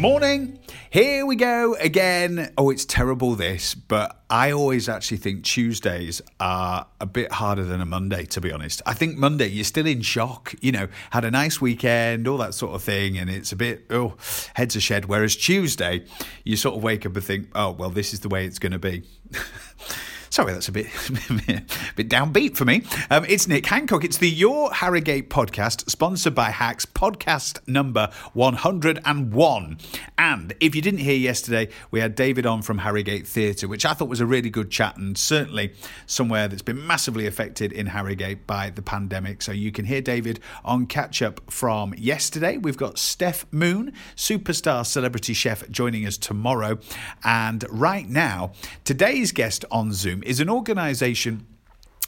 Morning. Here we go again. Oh, it's terrible this, but I always actually think Tuesdays are a bit harder than a Monday, to be honest. I think Monday, you're still in shock, you know, had a nice weekend, all that sort of thing, and it's a bit, oh, heads are shed. Whereas Tuesday, you sort of wake up and think, oh, well, this is the way it's going to be. Sorry, that's a bit, a bit downbeat for me. Um, it's Nick Hancock. It's the Your Harrogate podcast, sponsored by Hacks, podcast number 101. And if you didn't hear yesterday, we had David on from Harrogate Theatre, which I thought was a really good chat and certainly somewhere that's been massively affected in Harrogate by the pandemic. So you can hear David on catch up from yesterday. We've got Steph Moon, superstar celebrity chef, joining us tomorrow. And right now, today's guest on Zoom is an organisation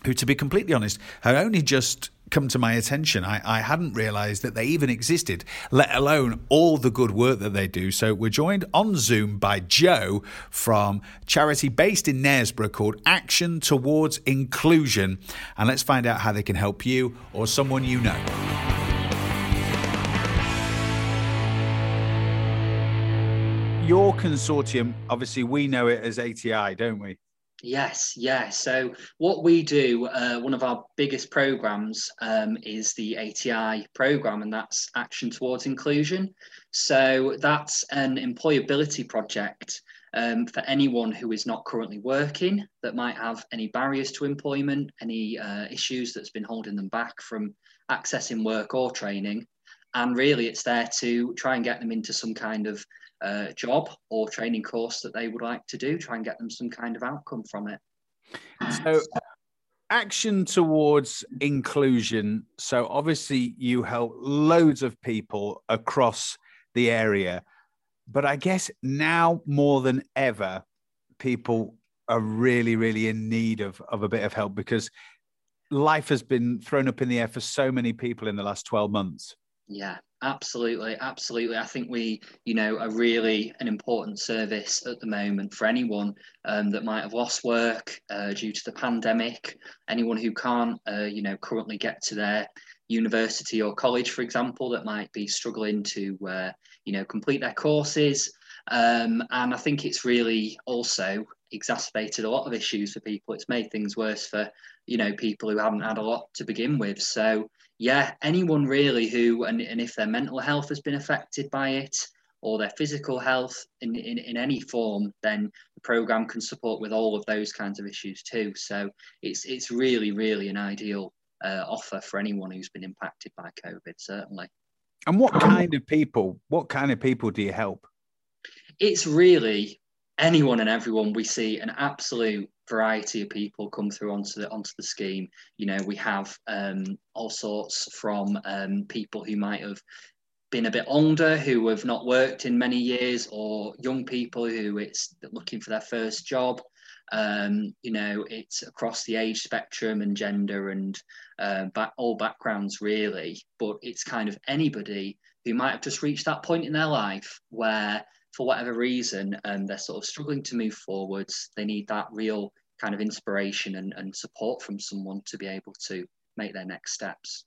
who, to be completely honest, had only just come to my attention. I, I hadn't realised that they even existed, let alone all the good work that they do. So we're joined on Zoom by Joe from charity based in Knaresborough called Action Towards Inclusion. And let's find out how they can help you or someone you know. Your consortium, obviously, we know it as ATI, don't we? Yes, yeah. So what we do, uh, one of our biggest programs um, is the ATI program, and that's Action Towards Inclusion. So that's an employability project um, for anyone who is not currently working that might have any barriers to employment, any uh, issues that's been holding them back from accessing work or training. And really, it's there to try and get them into some kind of uh, job or training course that they would like to do, try and get them some kind of outcome from it. So, action towards inclusion. So, obviously, you help loads of people across the area, but I guess now more than ever, people are really, really in need of, of a bit of help because life has been thrown up in the air for so many people in the last 12 months. Yeah, absolutely, absolutely. I think we, you know, are really an important service at the moment for anyone um, that might have lost work uh, due to the pandemic, anyone who can't, uh, you know, currently get to their university or college, for example, that might be struggling to, uh, you know, complete their courses. Um, and I think it's really also exacerbated a lot of issues for people. It's made things worse for, you know, people who haven't had a lot to begin with. So yeah, anyone really who, and, and if their mental health has been affected by it or their physical health in, in, in any form, then the program can support with all of those kinds of issues too. So it's, it's really, really an ideal uh, offer for anyone who's been impacted by COVID, certainly. And what kind of people, what kind of people do you help? It's really anyone and everyone. We see an absolute variety of people come through onto the onto the scheme. You know, we have um, all sorts from um, people who might have been a bit older, who have not worked in many years, or young people who it's looking for their first job. Um, you know, it's across the age spectrum and gender and uh, back, all backgrounds really. But it's kind of anybody who might have just reached that point in their life where for whatever reason, um, they're sort of struggling to move forwards. They need that real kind of inspiration and, and support from someone to be able to make their next steps.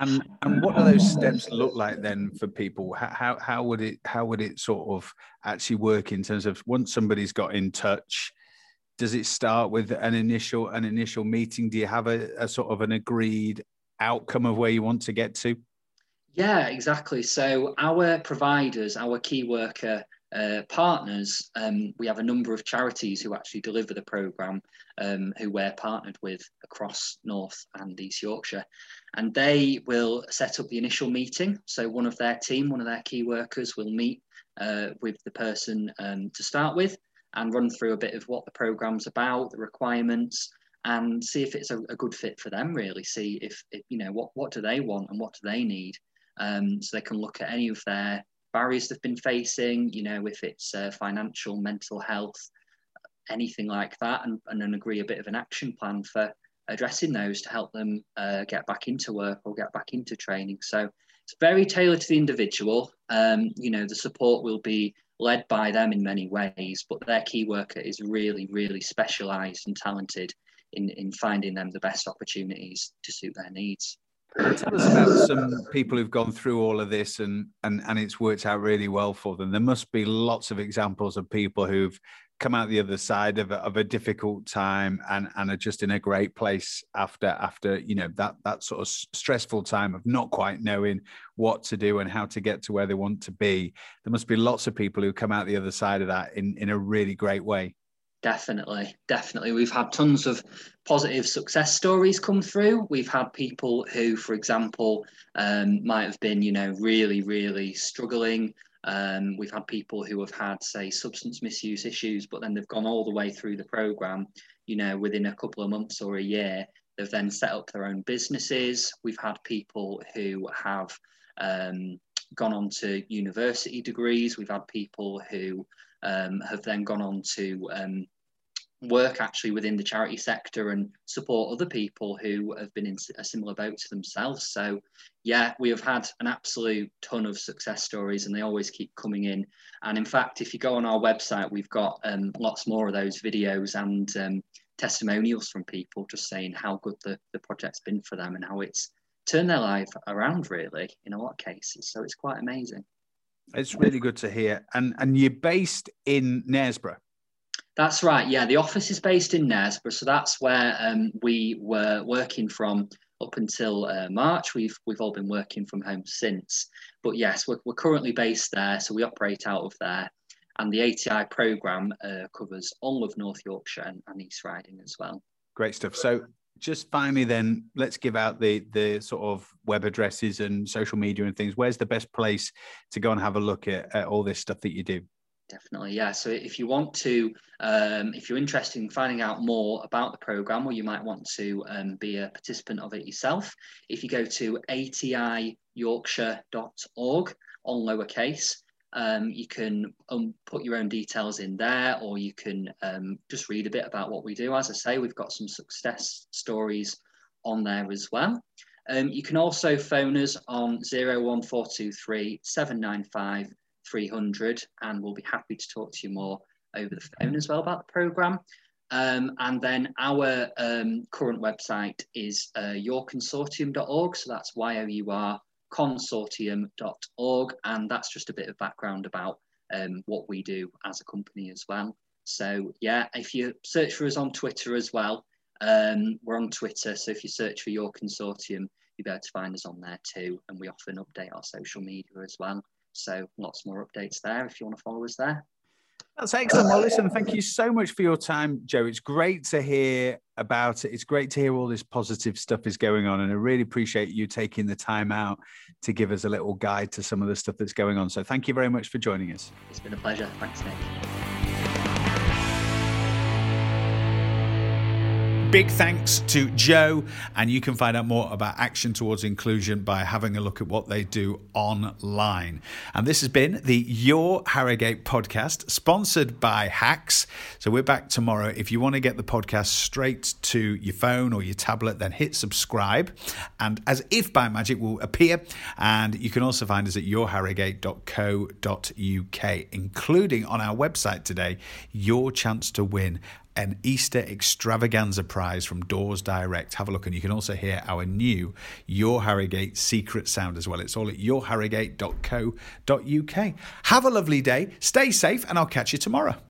And and what do those steps look like then for people? How how would it how would it sort of actually work in terms of once somebody's got in touch? Does it start with an initial an initial meeting? Do you have a, a sort of an agreed outcome of where you want to get to? Yeah, exactly. So our providers, our key worker uh, partners, um, we have a number of charities who actually deliver the programme, um, who we're partnered with across North and East Yorkshire. And they will set up the initial meeting. So one of their team, one of their key workers will meet uh, with the person um, to start with and run through a bit of what the programme's about, the requirements, and see if it's a, a good fit for them really see if, if, you know what what do they want and what do they need um, so they can look at any of their barriers they've been facing, you know, if it's uh, financial, mental health, anything like that, and, and then agree a bit of an action plan for addressing those to help them uh, get back into work or get back into training. So it's very tailored to the individual. Um, you know, the support will be led by them in many ways, but their key worker is really, really specialised and talented in, in finding them the best opportunities to suit their needs. Tell us about some people who've gone through all of this and, and, and it's worked out really well for them. There must be lots of examples of people who've come out the other side of a, of a difficult time and, and are just in a great place after after you know that that sort of stressful time of not quite knowing what to do and how to get to where they want to be. There must be lots of people who come out the other side of that in, in a really great way. Definitely, definitely. We've had tons of positive success stories come through. We've had people who, for example, um, might have been, you know, really, really struggling. Um, we've had people who have had, say, substance misuse issues, but then they've gone all the way through the program, you know, within a couple of months or a year. They've then set up their own businesses. We've had people who have um, gone on to university degrees. We've had people who um, have then gone on to um, work actually within the charity sector and support other people who have been in a similar boat to themselves. So, yeah, we have had an absolute ton of success stories and they always keep coming in. And in fact, if you go on our website, we've got um, lots more of those videos and um, testimonials from people just saying how good the, the project's been for them and how it's turned their life around, really, in a lot of cases. So, it's quite amazing. It's really good to hear. And and you're based in Knaresborough. That's right. Yeah, the office is based in Knaresborough, so that's where um, we were working from up until uh, March. We've we've all been working from home since. But yes, we're, we're currently based there, so we operate out of there. And the ATI program uh, covers all of North Yorkshire and, and East Riding as well. Great stuff. So just finally then let's give out the the sort of web addresses and social media and things. Where's the best place to go and have a look at, at all this stuff that you do? Definitely yeah. So if you want to um, if you're interested in finding out more about the program or you might want to um, be a participant of it yourself if you go to atiyorkshire.org on lowercase um, you can um, put your own details in there, or you can um, just read a bit about what we do. As I say, we've got some success stories on there as well. Um, you can also phone us on 01423 795 300, and we'll be happy to talk to you more over the phone as well about the programme. Um, and then our um, current website is uh, yourconsortium.org, so that's Y O U R consortium.org. And that's just a bit of background about um, what we do as a company as well. So, yeah, if you search for us on Twitter as well, um, we're on Twitter. So, if you search for your consortium, you'll be able to find us on there too. And we often update our social media as well. So, lots more updates there if you want to follow us there. That's excellent. Well, listen, thank you so much for your time, Joe. It's great to hear about it. It's great to hear all this positive stuff is going on. And I really appreciate you taking the time out to give us a little guide to some of the stuff that's going on. So thank you very much for joining us. It's been a pleasure. Thanks, Nick. Big thanks to Joe, and you can find out more about Action Towards Inclusion by having a look at what they do online. And this has been the Your Harrogate podcast, sponsored by Hacks. So we're back tomorrow. If you want to get the podcast straight to your phone or your tablet, then hit subscribe. And as if by magic, will appear. And you can also find us at yourharrogate.co.uk, including on our website today, your chance to win an Easter extravaganza prize from Doors Direct. Have a look, and you can also hear our new Your Harrogate secret sound as well. It's all at yourharrogate.co.uk. Have a lovely day, stay safe, and I'll catch you tomorrow.